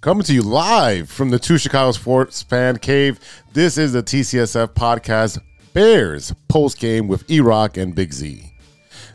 coming to you live from the Two Chicago Sports Fan Cave. This is the TCSF podcast Bears post game with E Rock and Big Z.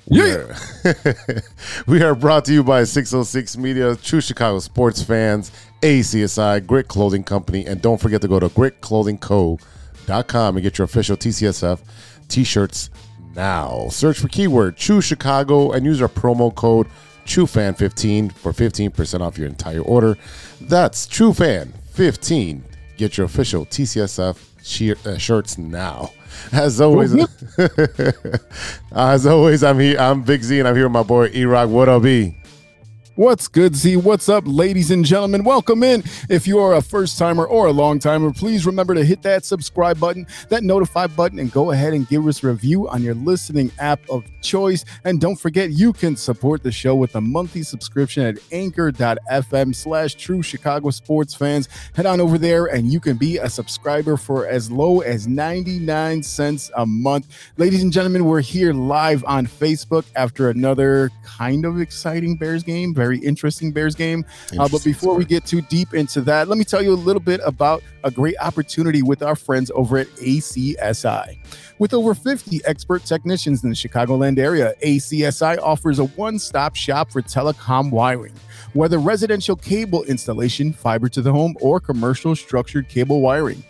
We Yeah. are, we are brought to you by 606 Media, True Chicago Sports Fans, ACSI, Grit Clothing Company, and don't forget to go to gritclothingco.com and get your official TCSF t-shirts now. Search for keyword True Chicago and use our promo code TrueFan15 for 15% off your entire order. That's TrueFan15. Get your official TCSF cheer, uh, shirts now. As always, as always, I'm here. I'm Big Z, and I'm here with my boy E Rock. What up, E? What's good, Z? What's up, ladies and gentlemen? Welcome in. If you are a first timer or a long timer, please remember to hit that subscribe button, that notify button, and go ahead and give us a review on your listening app of choice. And don't forget, you can support the show with a monthly subscription at anchor.fm slash true Chicago sports fans. Head on over there and you can be a subscriber for as low as 99 cents a month. Ladies and gentlemen, we're here live on Facebook after another kind of exciting Bears game, very interesting Bears game. Uh, but Interesting before we get too deep into that, let me tell you a little bit about a great opportunity with our friends over at ACSI. With over 50 expert technicians in the Chicagoland area, ACSI offers a one stop shop for telecom wiring. Whether residential cable installation, fiber to the home, or commercial structured cable wiring.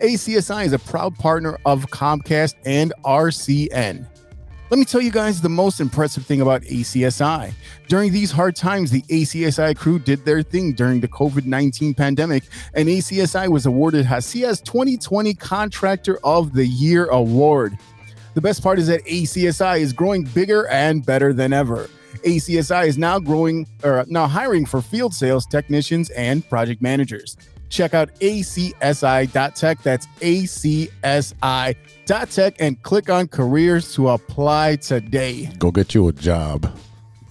ACSI is a proud partner of Comcast and RCN. Let me tell you guys the most impressive thing about ACSI. During these hard times, the ACSI crew did their thing during the COVID 19 pandemic, and ACSI was awarded Hacia's 2020 Contractor of the Year award. The best part is that ACSI is growing bigger and better than ever. ACSI is now growing or uh, now hiring for field sales technicians and project managers. Check out acsi.tech. That's acsi.tech and click on careers to apply today. Go get you a job.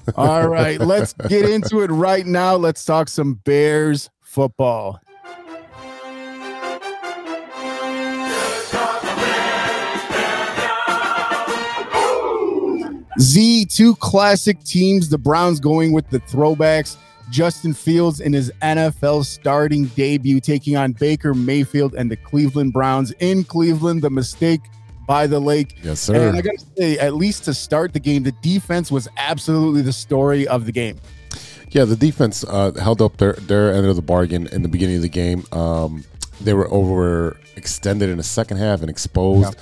All right, let's get into it right now. Let's talk some Bears football. Z, two classic teams. The Browns going with the throwbacks. Justin Fields in his NFL starting debut, taking on Baker Mayfield and the Cleveland Browns in Cleveland. The mistake by the lake. Yes, sir. And I gotta say, at least to start the game, the defense was absolutely the story of the game. Yeah, the defense uh, held up their, their end of the bargain in the beginning of the game. Um, they were overextended in the second half and exposed.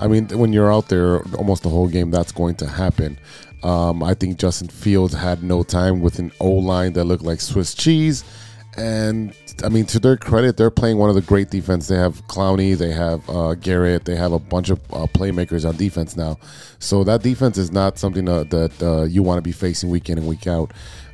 I mean, when you're out there almost the whole game, that's going to happen. Um, I think Justin Fields had no time with an O line that looked like Swiss cheese. And I mean, to their credit, they're playing one of the great defense. They have Clowney, they have uh, Garrett, they have a bunch of uh, playmakers on defense now. So that defense is not something uh, that uh, you want to be facing week in and week out.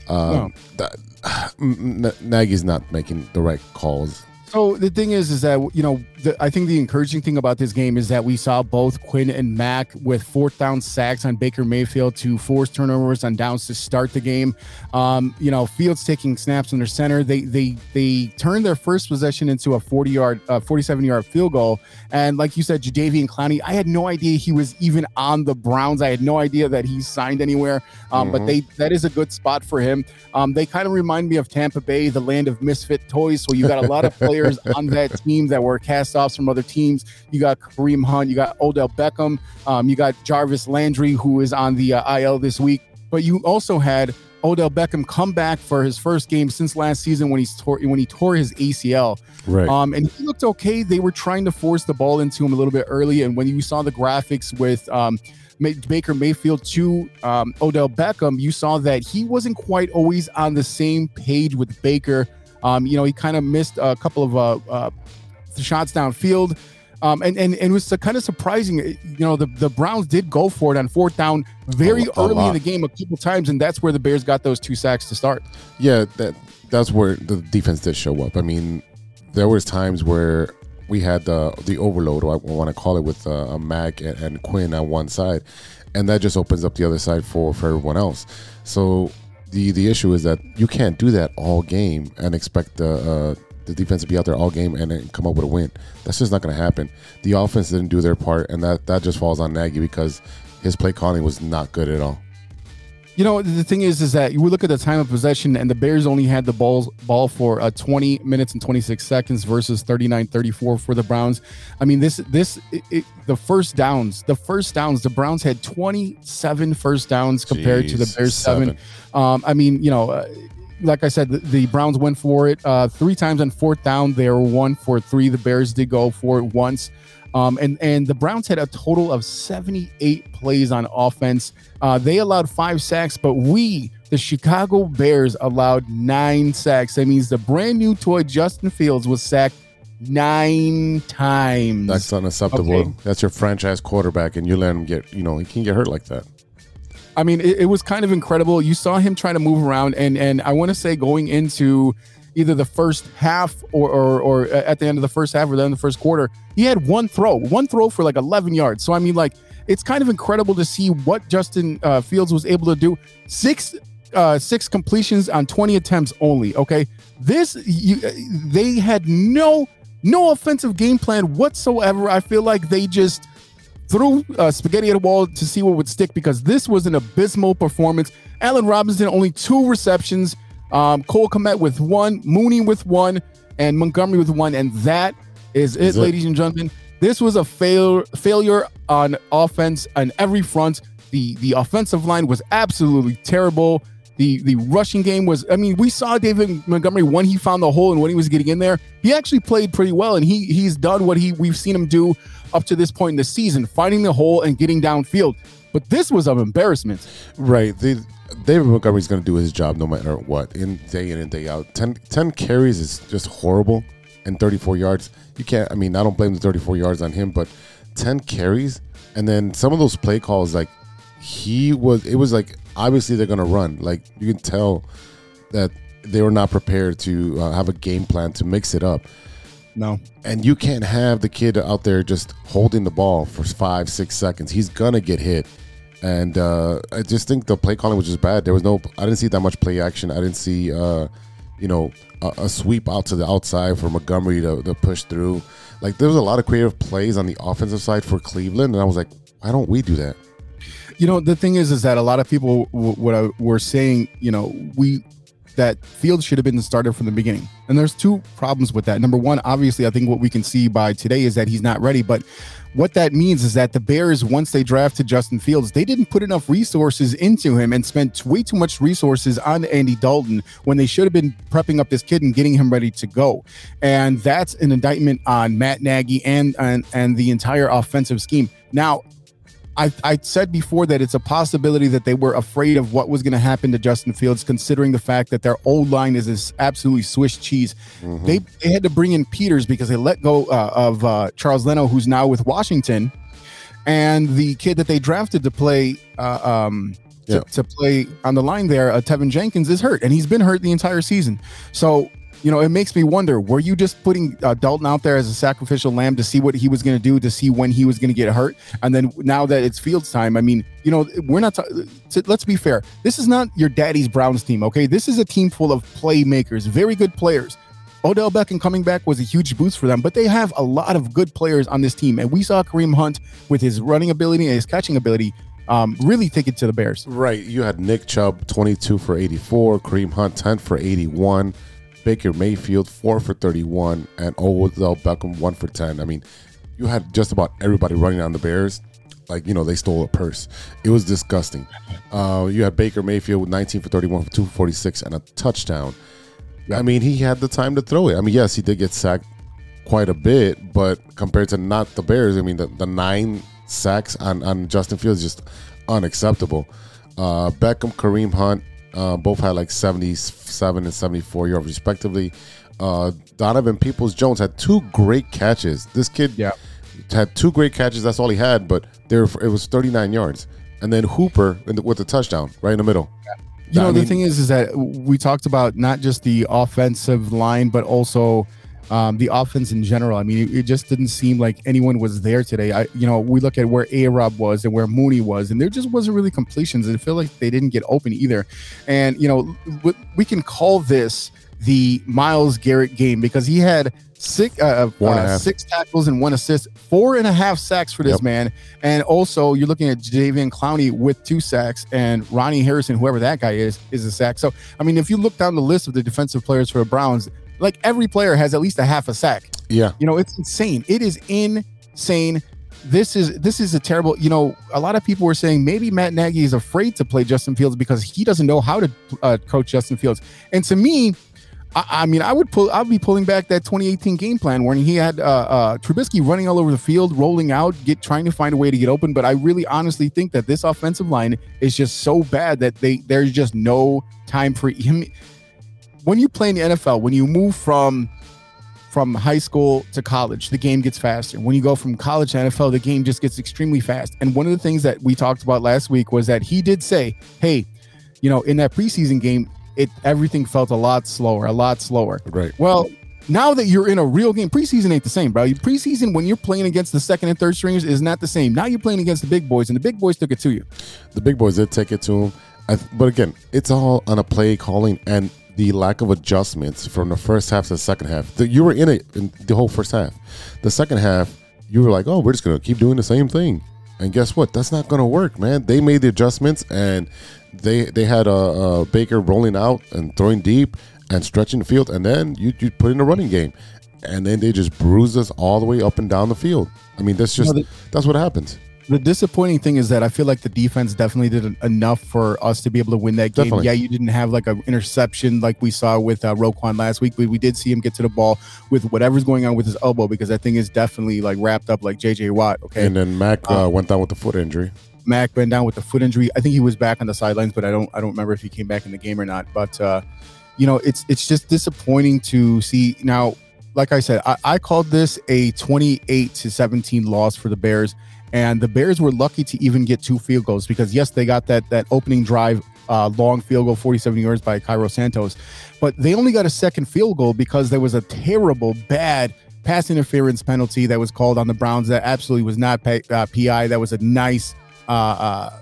Um, that, N- Nagy's not making the right calls. So the thing is, is that you know, the, I think the encouraging thing about this game is that we saw both Quinn and Mack with fourth down sacks on Baker Mayfield to force turnovers on downs to start the game. Um, you know, Fields taking snaps under center. They they they turned their first possession into a forty yard, uh, forty seven yard field goal. And like you said, Jadeveon Clowney, I had no idea he was even on the Browns. I had no idea that he signed anywhere. Um, But they that is a good spot for him. Um, they kind of remind me of Tampa Bay, the land of misfit toys. So you got a lot of players on that team that were cast offs from other teams. You got Kareem Hunt, you got Odell Beckham, um, you got Jarvis Landry, who is on the uh, IL this week. But you also had Odell Beckham come back for his first game since last season when he tore when he tore his ACL. Right. Um, and he looked okay. They were trying to force the ball into him a little bit early. And when you saw the graphics with um, Baker Mayfield to um, Odell Beckham, you saw that he wasn't quite always on the same page with Baker. Um, you know, he kind of missed a couple of uh, uh, shots downfield. Um, and, and, and it was kind of surprising. You know, the, the Browns did go for it on fourth down very A- a early in the game a couple times, and that's where the Bears got those two sacks to start. Yeah, that that's where the defense did show up. I mean, there was times where we had the the overload, or I want to call it, with uh, a Mack and, and Quinn on one side, and that just opens up the other side for for everyone else. So the the issue is that you can't do that all game and expect the uh, the defense to be out there all game and then come up with a win. That's just not going to happen. The offense didn't do their part, and that that just falls on Nagy because his play calling was not good at all. You know, the thing is, is that we look at the time of possession, and the Bears only had the balls ball for uh, 20 minutes and 26 seconds versus 39, 34 for the Browns. I mean, this this it, it, the first downs, the first downs, the Browns had 27 first downs compared Jeez, to the Bears seven. seven. Um, I mean, you know. Uh, like I said, the, the Browns went for it uh, three times on fourth down. They were one for three. The Bears did go for it once. Um, and and the Browns had a total of 78 plays on offense. Uh, they allowed five sacks, but we, the Chicago Bears, allowed nine sacks. That means the brand new toy Justin Fields was sacked nine times. That's unacceptable. Okay. That's your franchise quarterback, and you let him get you know he can get hurt like that. I mean, it, it was kind of incredible. You saw him trying to move around, and and I want to say going into either the first half or, or or at the end of the first half or the end of the first quarter, he had one throw, one throw for like 11 yards. So I mean, like it's kind of incredible to see what Justin uh, Fields was able to do. Six uh, six completions on 20 attempts only. Okay, this you, they had no no offensive game plan whatsoever. I feel like they just threw uh, spaghetti at a wall to see what would stick because this was an abysmal performance. Allen Robinson only two receptions, um, Cole Kmet with one, Mooney with one, and Montgomery with one, and that is it, Is it? ladies and gentlemen. This was a fail failure on offense on every front. The the offensive line was absolutely terrible. The the rushing game was. I mean, we saw David Montgomery when he found the hole and when he was getting in there. He actually played pretty well, and he he's done what he we've seen him do up to this point in the season, finding the hole and getting downfield. But this was an embarrassment. Right. The, David Montgomery's going to do his job no matter what, in day in and day out. 10, 10 carries is just horrible, and 34 yards. You can't. I mean, I don't blame the 34 yards on him, but 10 carries, and then some of those play calls, like he was. It was like obviously they're going to run. Like you can tell that they were not prepared to uh, have a game plan to mix it up. No, And you can't have the kid out there just holding the ball for five, six seconds. He's gonna get hit. And uh, I just think the play calling was just bad. There was no, I didn't see that much play action. I didn't see, uh, you know, a, a sweep out to the outside for Montgomery to, to push through. Like there was a lot of creative plays on the offensive side for Cleveland, and I was like, why don't we do that? you know the thing is, is that a lot of people w- what I, were saying, you know, we that Fields should have been the starter from the beginning. And there's two problems with that. Number one, obviously, I think what we can see by today is that he's not ready. But what that means is that the Bears, once they drafted Justin Fields, they didn't put enough resources into him and spent way too much resources on Andy Dalton when they should have been prepping up this kid and getting him ready to go. And that's an indictment on Matt Nagy and and, and the entire offensive scheme. Now, I, I said before that it's a possibility that they were afraid of what was going to happen to Justin Fields, considering the fact that their old line is this absolutely Swiss cheese. They, they had to bring in Peters because they let go uh, of uh, Charles Leno, who's now with Washington, and the kid that they drafted to play uh, um, to, Yeah. to play on the line there, uh, Teven Jenkins, is hurt, and he's been hurt the entire season. So you know, it makes me wonder: Were you just putting uh, Dalton out there as a sacrificial lamb to see what he was going to do, to see when he was going to get hurt, and then now that it's Fields time, I mean, you know, we're not. to- let's be fair. This is not your daddy's Browns team, okay? This is a team full of playmakers, very good players. Odell Beckham coming back was a huge boost for them, but they have a lot of good players on this team, and we saw Kareem Hunt with his running ability and his catching ability um, really take it to the Bears. Right. You had Nick Chubb, 22 for 84, Kareem Hunt, 10 for 81, Baker Mayfield, 4 for 31, and Odell Beckham, 1 for 10. I mean, you had just about everybody running on the Bears. Like, you know, they stole a purse. It was disgusting. Uh, you had Baker Mayfield with 19 for 31 for 246 and a touchdown. I mean, he had the time to throw it. I mean, yes, he did get sacked quite a bit, but compared to not the Bears, I mean, the, the nine sacks on, on Justin Fields is just unacceptable. Uh, Beckham, Kareem Hunt, uh, both had like 77 and 74 yards respectively. Uh, Donovan Peoples Jones had two great catches. This kid Yeah. had two great catches. That's all he had, but there it was 39 yards. And then Hooper in the, with the touchdown right in the middle. You know, I the thing is, is that we talked about not just the offensive line, but also um, the offense in general. I mean, it, it, just didn't seem like anyone was there today. I, you know, we look at where A Rob was and where Mooney was, and there just wasn't really completions. I feel like they didn't get open either. And you know, we can call this the Myles Garrett game because he had six uh, uh, six tackles and one assist, four and a half sacks for this yep. man. And also, you're looking at Jadeveon Clowney with two sacks, and Ronnie Harrison, whoever that guy is, is a sack. So, I mean, if you look down the list of the defensive players for the Browns, like every player has at least a half a sack. Yeah. You know, it's insane. It is insane. This is this is a terrible, you know, a lot of people were saying maybe Matt Nagy is afraid to play Justin Fields because he doesn't know how to uh, coach Justin Fields. And to me, I, I, mean, I would pull. I'd be pulling back that 2018 game plan when he had uh, uh, Trubisky running all over the field, rolling out, get trying to find a way to get open. But I really, honestly think that this offensive line is just so bad that they there's just no time for him when you play in the NFL, when you move from from high school to college, the game gets faster. When you go from college to NFL, the game just gets extremely fast. And one of the things that we talked about last week was that he did say, "Hey, you know, in that preseason game, it everything felt a lot slower, a lot slower." Right. Well, now that you're in a real game, preseason ain't the same, bro. Preseason when you're playing against the second and third stringers is not the same. Now you're playing against the big boys, and the big boys took it to you. The big boys did take it to him, but again, it's all on a play calling and the lack of adjustments from the first half to the second half. The, you were in it in the whole first half. The second half, you were like, "Oh, we're just gonna keep doing the same thing." And guess what? That's not gonna work, man. They made the adjustments, and they they had a, a Baker rolling out and throwing deep and stretching the field, and then you you put in a running game, and then they just bruised us all the way up and down the field. I mean, that's just that's what happens the disappointing thing is that I feel like the defense definitely did enough for us to be able to win that game. Definitely. Yeah, you didn't have like an interception like we saw with uh, Roquan last week, but we did see him get to the ball with whatever's going on with his elbow because that thing is definitely like wrapped up like JJ Watt. Okay, and then Mack uh, um, went down with the foot injury. Mack went down with the foot injury. I think he was back on the sidelines, but I don't I don't remember if he came back in the game or not. But uh, you know, it's it's just disappointing to see now. Like I said, I, I called this a 28 to 17 loss for the Bears and the Bears were lucky to even get two field goals because yes, they got that that opening drive uh, long field goal, 47 yards by Cairo Santos, but they only got a second field goal because there was a terrible bad pass interference penalty that was called on the Browns that absolutely was not pay, uh, PI. That was a nice uh, uh,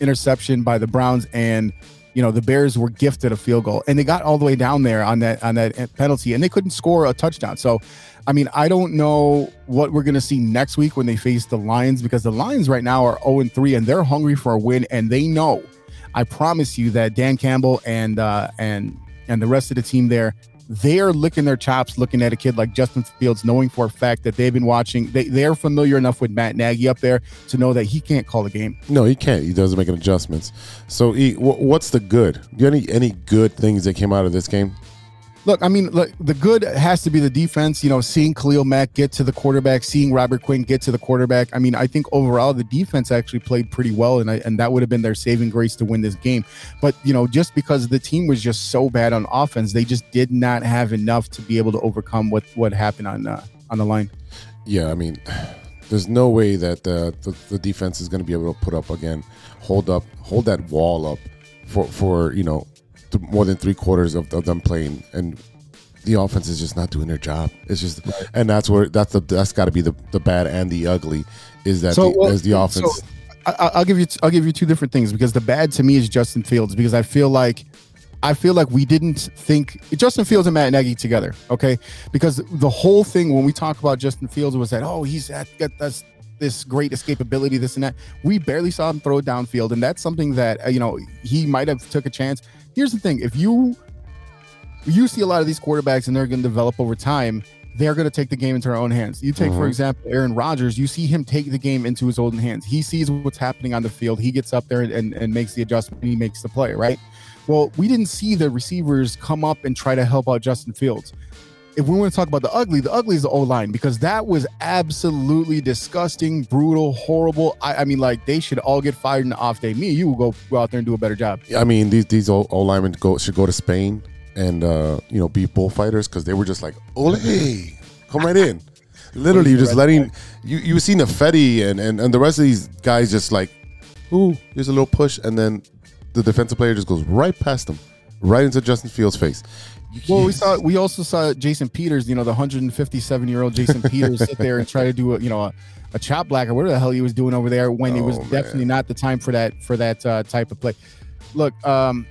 interception by the Browns and you know the Bears were gifted a field goal and they got all the way down there on that on that penalty and they couldn't score a touchdown. So I mean, I don't know what we're going to see next week when they face the Lions because the Lions right now are 0 3 and they're hungry for a win and they know. I promise you that Dan Campbell and uh, and and the rest of the team there, they are licking their chops looking at a kid like Justin Fields, knowing for a fact that they've been watching. They they're familiar enough with Matt Nagy up there to know that he can't call the game. No, he can't. He doesn't make adjustments. So, he, what's the good? You any any good things that came out of this game? Look, I mean, look, the good has to be the defense. You know, seeing Khalil Mack get to the quarterback, seeing Robert Quinn get to the quarterback. I mean, I think overall the defense actually played pretty well, and I, and that would have been their saving grace to win this game. But you know, just because the team was just so bad on offense, they just did not have enough to be able to overcome what what happened on uh, on the line. Yeah, I mean, there's no way that the, the, the defense is going to be able to put up again, hold up, hold that wall up for for you know th- more than three quarters of, of them playing, and the offense is just not doing their job. It's just, and that's where that's the that's got to be the the bad and the ugly is that so, the, well, the offense. So I, will give you I'll give you two different things because the bad to me is Justin Fields because I feel like I feel like we didn't think Justin Fields and Matt Nagy together. Okay, because the whole thing when we talk about Justin Fields was that oh he's at, got this this great escapability this and that. We barely saw him throw it downfield, and that's something that uh, you know he might have took a chance here's the thing: if you you see a lot of these quarterbacks and they're going to develop over time, they're going to take the game into their own hands. You take, for mm-hmm. example, Aaron Rodgers, you see him take the game into his own hands. He sees what's happening on the field. He gets up there and, and, and makes the adjustment. he makes the play, right? Well, we didn't see the receivers come up and try to help out Justin Fields if we want to talk about the ugly, the ugly is the O line because that was absolutely disgusting, brutal, horrible. I, I, mean, like they should all get fired in the off day. Me, you will go, go out there and do a better job. I mean, these these O linemen go should go to Spain and uh, you know be bullfighters because they were just like, ole, come right in. Literally, you're just letting you you see Nafetti and, and and the rest of these guys just like, ooh, here's a little push, and then the defensive player just goes right past them right into Justin Fields' face. Well, we saw we also saw Jason Peters, you know, the 157 year old Jason Peters sit there and try to do a you know a, a chop block or whatever the hell he was doing over there when it was Oh, man. definitely not the time for that for that uh, type of play. Look, um,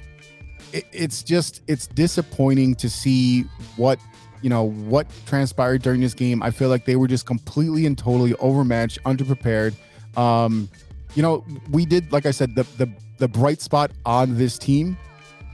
it, it's just it's disappointing to see what you know what transpired during this game. I feel like they were just completely and totally overmatched, underprepared. Um, you know, we did like I said, the the the bright spot on this team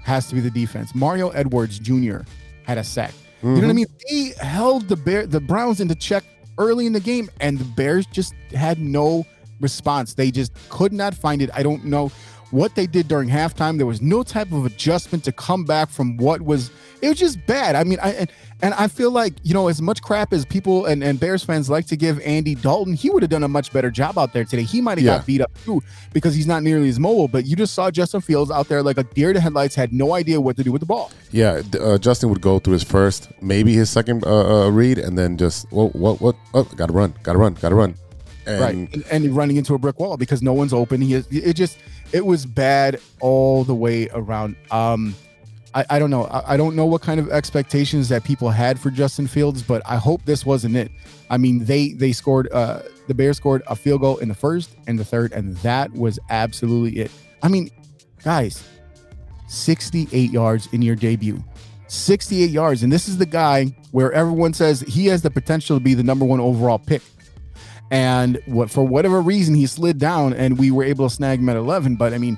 has to be the defense. Mario Edwards Jr. had a sack. You know what I mm-hmm. mean? He held the bear the Browns into check early in the game, and the Bears just had no response. They just could not find it. I don't know what they did during halftime. There was no type of adjustment to come back from what was it was just bad. I mean, I and, and I feel like, you know, as much crap as people and, and Bears fans like to give Andy Dalton, he would have done a much better job out there today. He might have Yeah. got beat up too because he's not nearly as mobile, but you just saw Justin Fields out there like a deer to headlights, had no idea what to do with the ball. Yeah, uh, Justin would go through his first, maybe his second uh, uh, read, and then just what, what, what? Oh, gotta run, gotta run, gotta run. And right and, and running into a brick wall because no one's open he is it just it was bad all the way around. Um i, I don't know. I, I don't know what kind of expectations that people had for justin fields but i hope this wasn't it. I mean they they scored uh the bears scored a field goal in the first and the third and that was absolutely it. I mean guys 68 yards in your debut. 68 yards and this is the guy where everyone says he has the potential to be the number one overall pick and what for whatever reason he slid down and we were able to snag him at 11 but i mean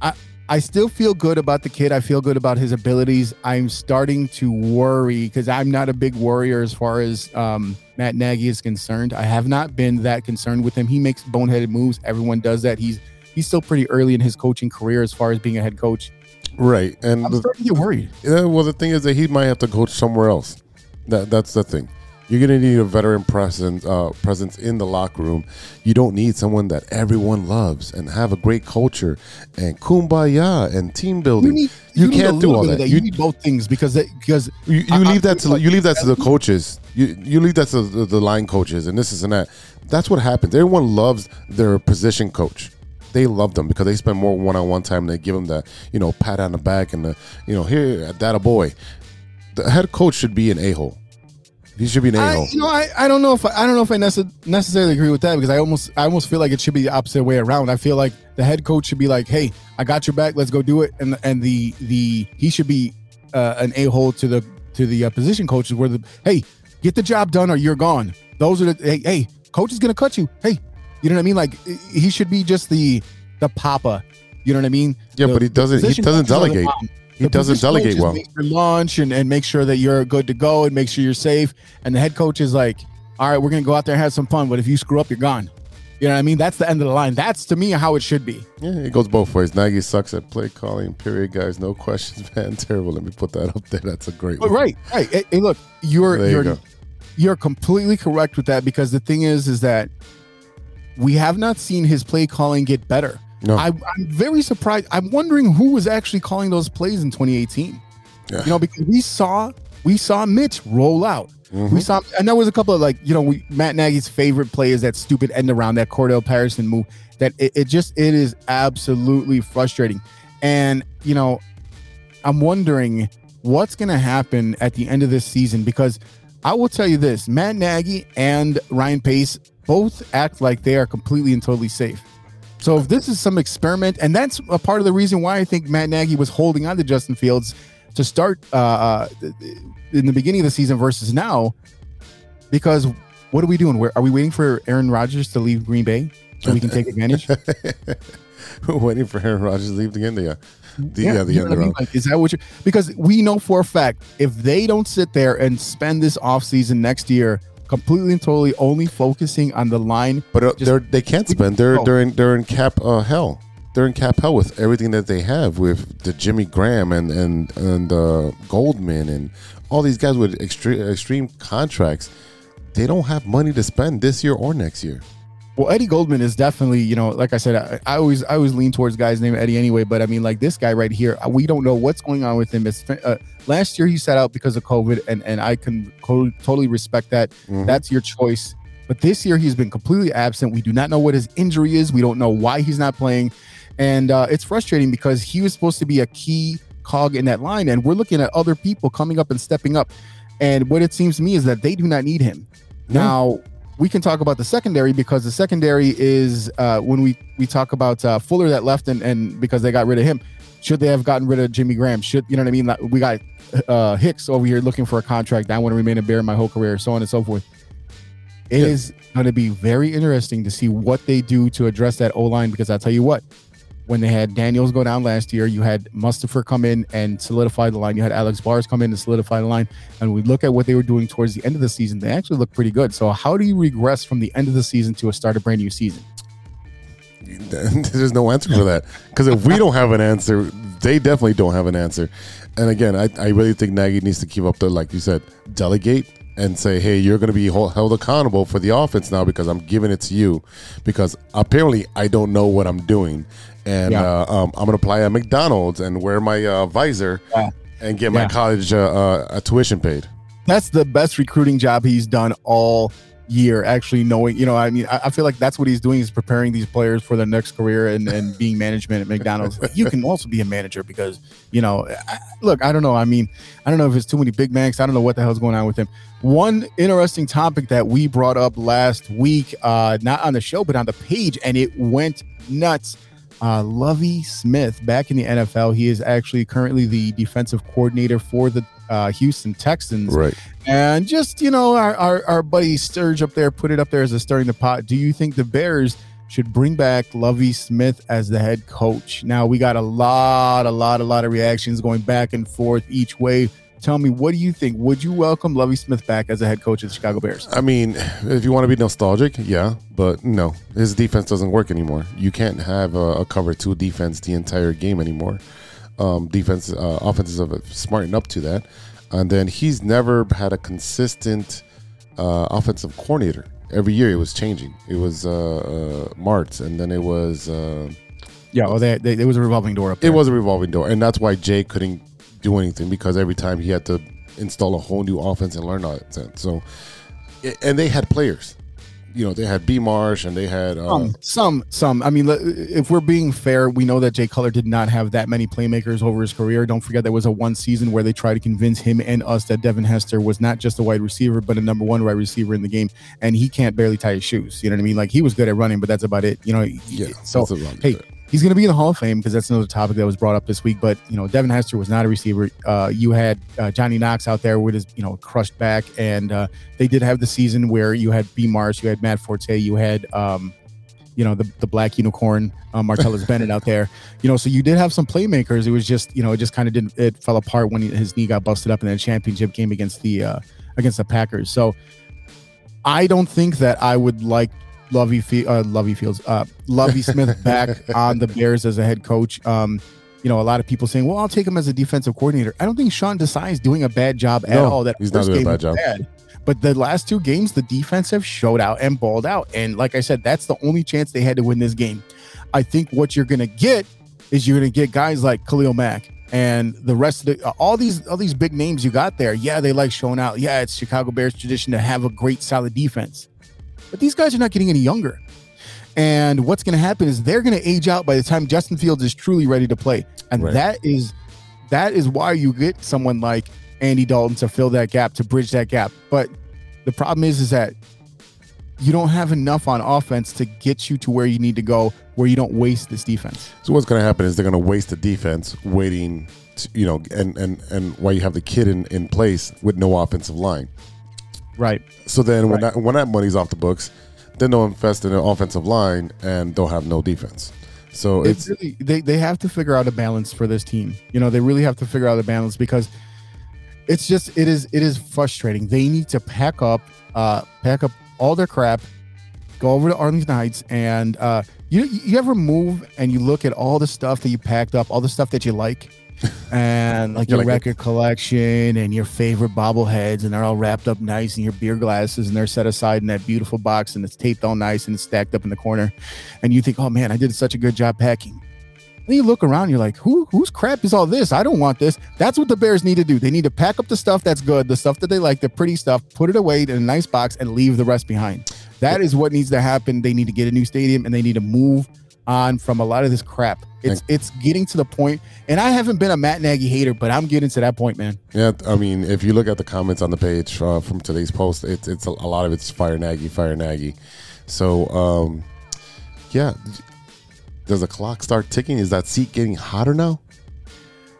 i i still feel good about the kid. I feel good about his abilities. I'm starting to worry because i'm not a big worrier as far as um, matt nagy is concerned. I have not been that concerned with him. He makes boneheaded moves. Everyone does that. He's he's still pretty early in his coaching career as far as being a head coach. Right, and i'm the, starting to get worried. Yeah, well, the thing is that he might have to coach somewhere else. That that's the thing. You're gonna need a veteran presence uh, presence in the locker room. You don't need someone that everyone loves and have a great culture and kumbaya and team building. You, need can't a do all of that. You, You, need both things because that, because you, you I- I leave that to you leave that to the coaches. You you leave that to the, the line coaches and this is and that. That's what happens. Everyone loves their position coach. They love them because they spend more one-on-one time. and They give them that you know pat on the back and the you know here that a boy. The head coach should be an a hole. He should be an a I, hole. you know, I, I don't know if I, I don't know if I necess- necessarily agree with that because I almost I almost feel like it should be the opposite way around. I feel like the head coach should be like, "Hey, I got your back. Let's go do it," and and the the he should be uh, an a hole to the to the uh, position coaches where the hey, get the job done or you're gone. Those are the hey, hey coach is gonna cut you. Hey, you know what I mean? Like he should be just the the papa. You know what I mean? Yeah, The- but he doesn't- he doesn't delegate. He doesn't delegate well. Lunch and, and make sure that you're good to go and make sure you're safe. And the head coach is like, all right, we're gonna go out there and have some fun, but if you screw up, you're gone. You know what I mean? That's the end of the line. That's to me how it should be. Yeah, it goes both ways. Nagy sucks at play calling. Period, guys. No questions, man. Terrible. Let me put that up there. That's a great But one. right, right. Hey, hey, look, you're There you you're go. you're completely correct with that because the thing is, is that we have not seen his play calling get better. No. I, I'm very surprised. I'm wondering who was actually calling those plays in 2018. Yeah. You know, because we saw we saw Mitch roll out. Mm-hmm. We saw, and there was a couple of like, you know, we, Matt Nagy's favorite play is that stupid end around that Cordarrelle Patterson move. That it, it just it is absolutely frustrating, and you know, I'm wondering what's going to happen at the end of this season because I will tell you this: Matt Nagy and Ryan Pace both act like they are completely and totally safe. So if this is some experiment, and that's a part of the reason why I think Matt Nagy was holding on to Justin Fields to start uh, uh, in the beginning of the season versus now, because what are we doing? Where are we waiting for Aaron Rodgers to leave Green Bay so we can take advantage? We're waiting for Aaron Rodgers to leave the end. Yeah, the, yeah, the you end I mean? Like, is that what you because we know for a fact if they don't sit there and spend this offseason next year completely and totally only focusing on the line, But uh, they're they can't spend. They're Oh. they're in, they're in cap uh, hell. They're in cap hell with everything that they have with the Jimmy Graham and and and uh, Goldman and all these guys with extreme extreme contracts. They don't have money to spend this year or next year. Well, Eddie Goldman is definitely, you know, like I said, I, I always I always lean towards guys named Eddie anyway. But I mean, like this guy right here, we don't know what's going on with him. It's, uh, last year he sat out because of COVID, and and I can co- totally respect that. Mhm. That's your choice. But this year he's been completely absent. We do not know what his injury is. We don't know why he's not playing, and uh, it's frustrating because he was supposed to be a key cog in that line. And we're looking at other people coming up and stepping up. And what it seems to me is that they do not need him. Now, we can talk about the secondary because the secondary is uh, when we we talk about uh, Fuller that left and, and because they got rid of him. Should they have gotten rid of Jimmy Graham? Should you know what I mean? Like, we got uh, Hicks over here looking for a contract. I want to remain a Bear my whole career, so on and so forth. It Yeah. is going to be very interesting to see what they do to address that O line because I'll tell you what, when they had Daniels go down last year, you had Mustipher come in and solidify the line. You had Alex Bars come in and solidify the line. And we look at what they were doing towards the end of the season, they actually look pretty good. So how do you regress from the end of the season to a start a brand new season? There's no answer for that because if we don't have an answer, they definitely don't have an answer. And again, I, I really think Nagy needs to keep up the like you said, delegate and say, hey, you're going to be held accountable for the offense now because I'm giving it to you because apparently I don't know what I'm doing, and Yeah. uh, um, I'm going to apply at McDonald's and wear my uh, visor Yeah. and get my college uh, uh, tuition paid. That's the best recruiting job he's done all year. Actually, knowing, you know, I mean, I, I feel like that's what he's doing is preparing these players for their next career and, and being management at McDonald's. you can also be a manager because, you know, I, look, I don't know. I mean, I don't know if it's too many Big banks I don't know what the hell's going on with him. One interesting topic that we brought up last week, uh, not on the show, but on the page, and it went nuts. Uh, Lovie Smith back in the NFL. He is actually currently the defensive coordinator for the uh, Houston Texans. Right. And just, you know, our, our, our buddy Sturge up there put it up there as a stirring the pot. Do you think the Bears should bring back Lovie Smith as the head coach? Now, we got a lot, a lot, a lot of reactions going back and forth each way. Tell me, what do you think? Would you welcome Lovie Smith back as a head coach of the Chicago Bears? I mean, if you want to be nostalgic, yeah, but no, his defense doesn't work anymore. You can't have a, a cover two defense the entire game anymore. Um, defense, uh, offenses have smartened up to that, and then he's never had a consistent uh, offensive coordinator. Every year it was changing. It was uh, uh, Martz, and then it was uh, Yeah, well, they, they, there was a revolving door up it was a revolving door, and that's why Jay couldn't do anything because every time he had to install a whole new offense and learn all that. So, and they had players. You know, they had B Marsh and they had uh, Some, some, some. I mean, if we're being fair, we know that Jay Cutler did not have that many playmakers over his career. Don't forget there was a one season where they tried to convince him and us that Devin Hester was not just a wide receiver, but a number one wide receiver in the game, and he can't barely tie his shoes. You know what I mean? Like he was good at running, but that's about it. You know. yeah. So hey. He's going to be in the Hall of Fame because that's another topic that was brought up this week. But you know, Devin Hester was not a receiver. Uh, you had uh, Johnny Knox out there with his you know crushed back, and uh, they did have the season where you had B. Mars, you had Matt Forte, you had um, you know the the black unicorn uh, Martellus Bennett out there. You know, so you did have some playmakers. It was just you know it just kind of didn't it fell apart when he, his knee got busted up in that championship game against the uh, against the Packers. So I don't think that I would like Lovie Fe- uh, Lovie Fields, uh, Lovie Smith back on the Bears as a head coach. Um, you know, a lot of people saying, "Well, I'll take him as a defensive coordinator." I don't think Sean Desai is doing a bad job at No, all. That he's not doing a bad job. bad. But the last two games, the defense have showed out and balled out. And like I said, that's the only chance they had to win this game. I think what you're going to get is you're going to get guys like Khalil Mack and the rest of the all these all these big names you got there. Yeah, they like showing out. Yeah, it's Chicago Bears tradition to have a great solid defense. But these guys are not getting any younger. And what's going to happen is they're going to age out by the time Justin Fields is truly ready to play. And Right. that is that is why you get someone like Andy Dalton to fill that gap, to bridge that gap. But the problem is is that you don't have enough on offense to get you to where you need to go where you don't waste this defense. So what's going to happen is they're going to waste the defense waiting, to, you know, and and and while you have the kid in in place with no offensive line. Right. So then when Right. that when that money's off the books, then they'll invest in an offensive line and they'll have no defense. So it's it's really they, they have to figure out a balance for this team you know they really have to figure out a balance because it's just it is it is frustrating they need to pack up uh pack up all their crap go over to arlington heights and uh you you ever move and you look at all the stuff that you packed up all the stuff that you like and like your like it? record collection and your favorite bobbleheads and they're all wrapped up nice in your beer glasses and they're set aside in that beautiful box and it's taped all nice and it's stacked up in the corner and you think oh man i did such a good job packing then you look around, you're like, who whose crap is all this? I don't want this. That's what the Bears need to do. They need to pack up the stuff that's good, the stuff that they like, the pretty stuff, put it away in a nice box, and leave the rest behind. That is what needs to happen. They need to get a new stadium and they need to move on from a lot of this crap. It's it's getting to the point, and I haven't been a Matt Nagy hater, but I'm getting to that point, man. Yeah, I mean, if you look at the comments on the page uh, from today's post, it's it's a, a, lot of it's fire Nagy, fire Nagy. So, um, yeah, does the clock start ticking? Is that seat getting hotter now?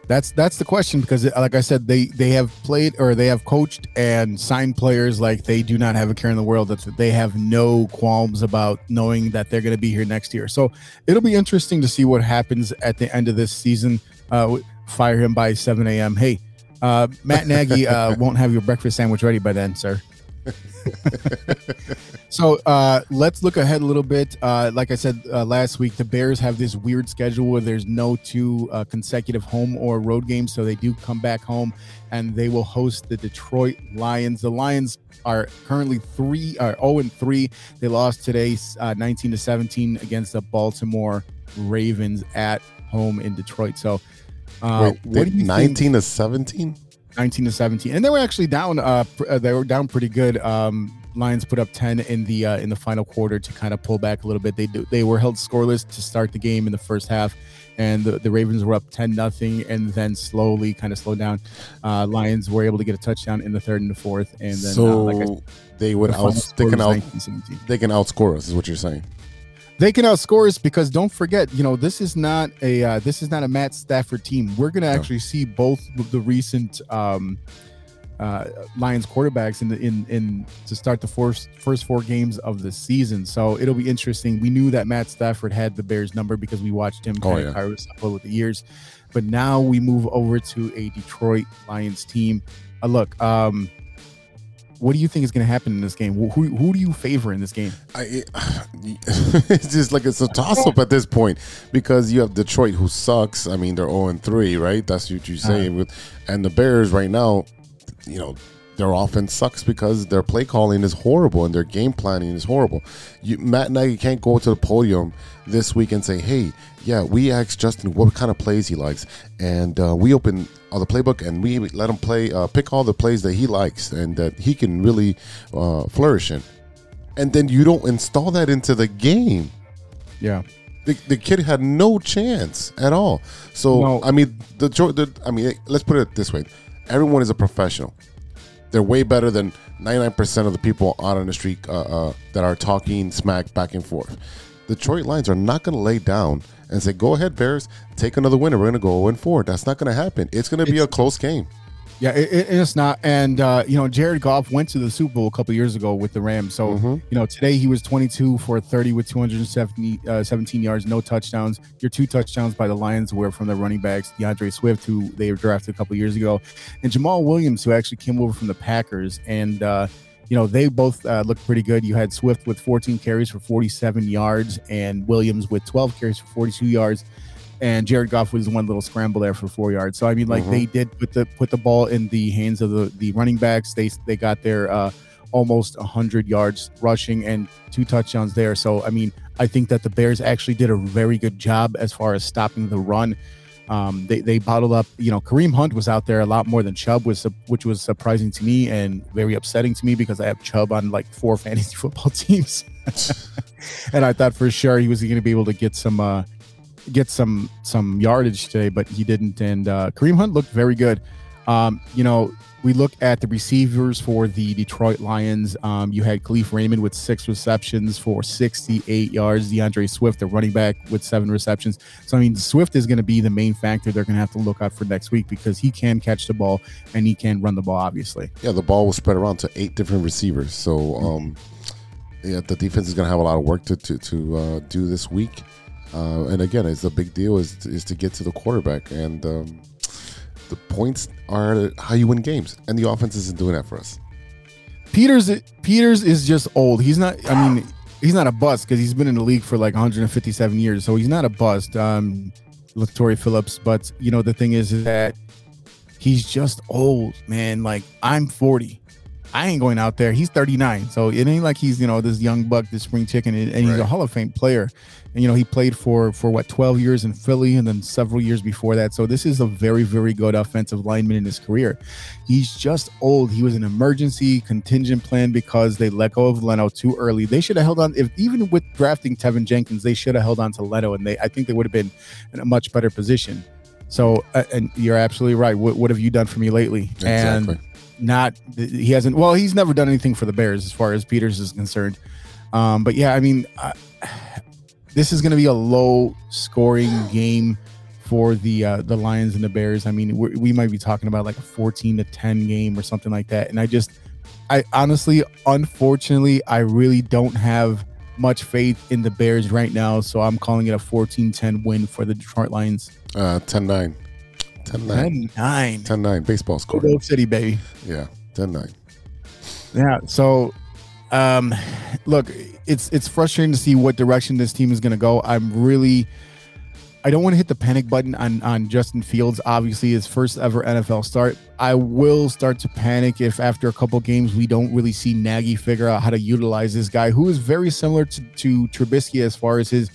That's that's the question because, like I said, they they have played or they have coached and signed players like they do not have a care in the world. That they have no qualms about knowing that they're going to be here next year. So it'll be interesting to see what happens at the end of this season. Uh, fire him by 7 a.m. Hey, uh, Matt Nagy uh, won't have your breakfast sandwich ready by then, sir. so uh, let's look ahead a little bit. Uh, like I said uh, last week, the Bears have this weird schedule where there's no two uh, consecutive home or road games. So they do come back home and they will host the Detroit Lions. The Lions are currently three or uh, 0 and 3. They lost today uh, 19 to 17 against the Baltimore Ravens at home in Detroit. So Wait, what do you 19 think? to 17? 19 to 17 and they were actually down uh, uh they were down pretty good. Um lions put up 10 in the uh, in the final quarter to kind of pull back a little bit. They do, they were held scoreless to start the game in the first half and the, the ravens were up 10 nothing and then slowly kind of slowed down. Uh lions were able to get a touchdown in the third and the fourth and then so uh, like I, they would the out they can out they can outscore us is what you're saying they can outscore us because don't forget, you know, this is not a uh, this is not a Matt Stafford team. We're going to actually see both the recent um, uh, Lions quarterbacks in the in in to start the first first four games of the season. So it'll be interesting. We knew that Matt Stafford had the Bears number because we watched him kind oh, of yeah. with the years. But now we move over to a Detroit Lions team. Uh, look, um, what do you think is going to happen in this game? Who, who do you favor in this game? I, it's just like it's a toss up at this point because you have Detroit who sucks. I mean, they're 0 3, right? That's what you're saying. Uh, and the Bears right now, you know, their offense sucks because their play calling is horrible and their game planning is horrible. You, Matt Nagy can't go to the podium this week and say, "Hey, yeah, we asked Justin what kind of plays he likes, and uh, we open uh, the playbook and we let him play, uh, pick all the plays that he likes and that he can really uh, flourish in. And then you don't install that into the game. Yeah. The, the kid had no chance at all. So no. I mean, the, the I mean, let's put it this way: everyone is a professional. They're way better than 99% of the people out on the street uh, uh, that are talking smack back and forth. Detroit Lions are not going to lay down and say, "Go ahead, Bears, take another winner. We're going to go 0 4." That's not going to happen. It's going to be a close game. Yeah, it, it's not. And uh, you know, Jared Goff went to the Super Bowl a couple years ago with the Rams. So mm-hmm. you know, today he was 22 for 30 with 270 uh, 17 yards, no touchdowns. Your two touchdowns by the Lions were from the running backs, D'Andre Swift, who they drafted a couple years ago, and Jamaal Williams, who actually came over from the Packers. And uh, you know, they both uh, looked pretty good. You had Swift with 14 carries for 47 yards, and Williams with 12 carries for 42 yards and Jared Goff was one little scramble there for four yards. So I mean, like mm-hmm. they did put the put the ball in the hands of the the running backs. They they got their uh, almost hundred yards rushing and two touchdowns there. So I mean, I think that the Bears actually did a very good job as far as stopping the run. Um, they they bottled up. You know, Kareem Hunt was out there a lot more than Chubb was, which was surprising to me and very upsetting to me because I have Chubb on like four fantasy football teams, and I thought for sure he was going to be able to get some. Uh, get some some yardage today, but he didn't. And uh, Kareem Hunt looked very good. Um, you know, we look at the receivers for the Detroit Lions. Um, you had Kalif Raymond with six receptions for 68 yards. D'Andre Swift, the running back, with seven receptions. So, I mean, Swift is going to be the main factor they're going to have to look out for next week because he can catch the ball and he can run the ball, obviously. Yeah, the ball was spread around to eight different receivers. So, um, yeah, the defense is going to have a lot of work to, to, to uh, do this week. Uh, and again, it's a big deal is is to get to the quarterback, and um, the points are how you win games, and the offense isn't doing that for us. Peters Peters is just old. He's not. I mean, he's not a bust because he's been in the league for like 157 years, so he's not a bust. Um, Latory Phillips, but you know the thing is, is that he's just old, man. Like I'm 40, I ain't going out there. He's 39, so it ain't like he's you know this young buck, this spring chicken, and he's a Hall of Fame player. And you know he played for for what 12 years in Philly, and then several years before that. So this is a very very good offensive lineman in his career. He's just old. He was an emergency contingent plan because they let go of Leno too early. They should have held on. If even with drafting Teven Jenkins, they should have held on to Leno, and they I think they would have been in a much better position. So, uh, and you're absolutely right. What, what have you done for me lately? Exactly. And not he hasn't. Well, he's never done anything for the Bears as far as Peters is concerned. Um, but yeah, I mean, I, this is going to be a low scoring game for the uh, the Lions and the Bears. I mean, we we might be talking about like a 14 to 10 game or something like that. And I just, I honestly, unfortunately, I really don't have much faith in the Bears right now. So I'm calling it a 14-10 win for the Detroit Lions. Uh, 10-9. 10-9. 10-9. 10-9. Baseball score. Old city, baby. Yeah. 10-9. Yeah. So, um, look, it's it's frustrating to see what direction this team is going to go. I'm really, I don't want to hit the panic button on on Justin Fields. Obviously, his first ever NFL start. I will start to panic if after a couple games we don't really see Nagy figure out how to utilize this guy, who is very similar to, to Trubisky as far as his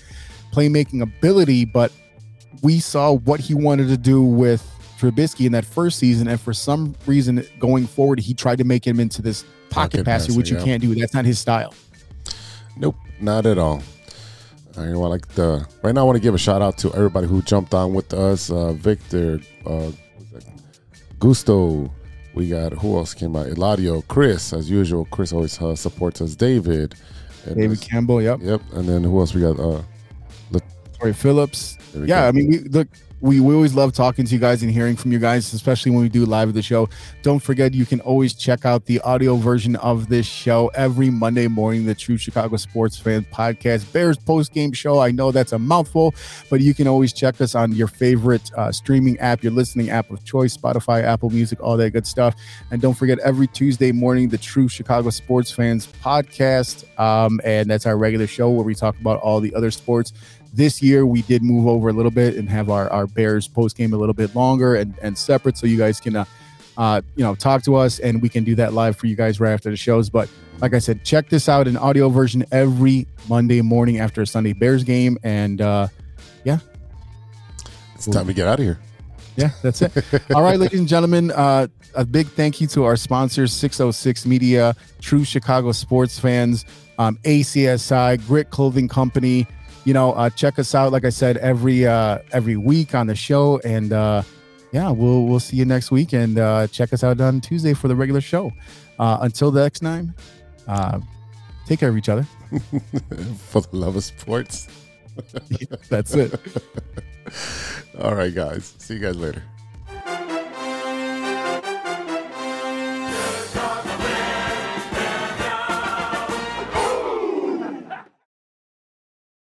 playmaking ability, but we saw what he wanted to do with Trubisky in that first season, and for some reason going forward, he tried to make him into this pocket, Pocket passer, passer, which you can't do. That's not his style. Nope, not at all. I know, I like the right now. I want to give a shout out to everybody who jumped on with us. Uh, Victor, uh. Gusto. We got who else came out? Eladio, Chris, as usual. Chris always uh, supports us. David, David Campbell, yep. Yep, and then who else we got? Corey Phillips. Yeah, go. I mean, we, look, we, we always love talking to you guys and hearing from you guys, especially when we do live of the show. Don't forget, you can always check out the audio version of this show every Monday morning, the True Chicago Sports Fan Podcast, Bears post game show. I know that's a mouthful, but you can always check us on your favorite uh, streaming app, your listening app of choice, Spotify, Apple Music, all that good stuff. And don't forget, every Tuesday morning, the True Chicago Sports Fans Podcast. Um, and that's our regular show where we talk about all the other sports this year we did move over a little bit and have our, our bears post game a little bit longer and, and separate so you guys can uh, uh, you know talk to us and we can do that live for you guys right after the shows but like i said check this out in audio version every monday morning after a sunday bears game and uh, yeah, it's time to get out of here. yeah, that's it. All right, ladies and gentlemen, uh, a big thank you to our sponsors 606 Media, True Chicago Sports Fans, um, ACSI, Grit Clothing Company. You know, uh, check us out, like I said, every uh, every week on the show. And uh, yeah, we'll we'll see you next week. And uh, check us out on Tuesday for the regular show. Uh, until the next time, uh, take care of each other. For the love of sports. That's it. All right, guys. See you guys later.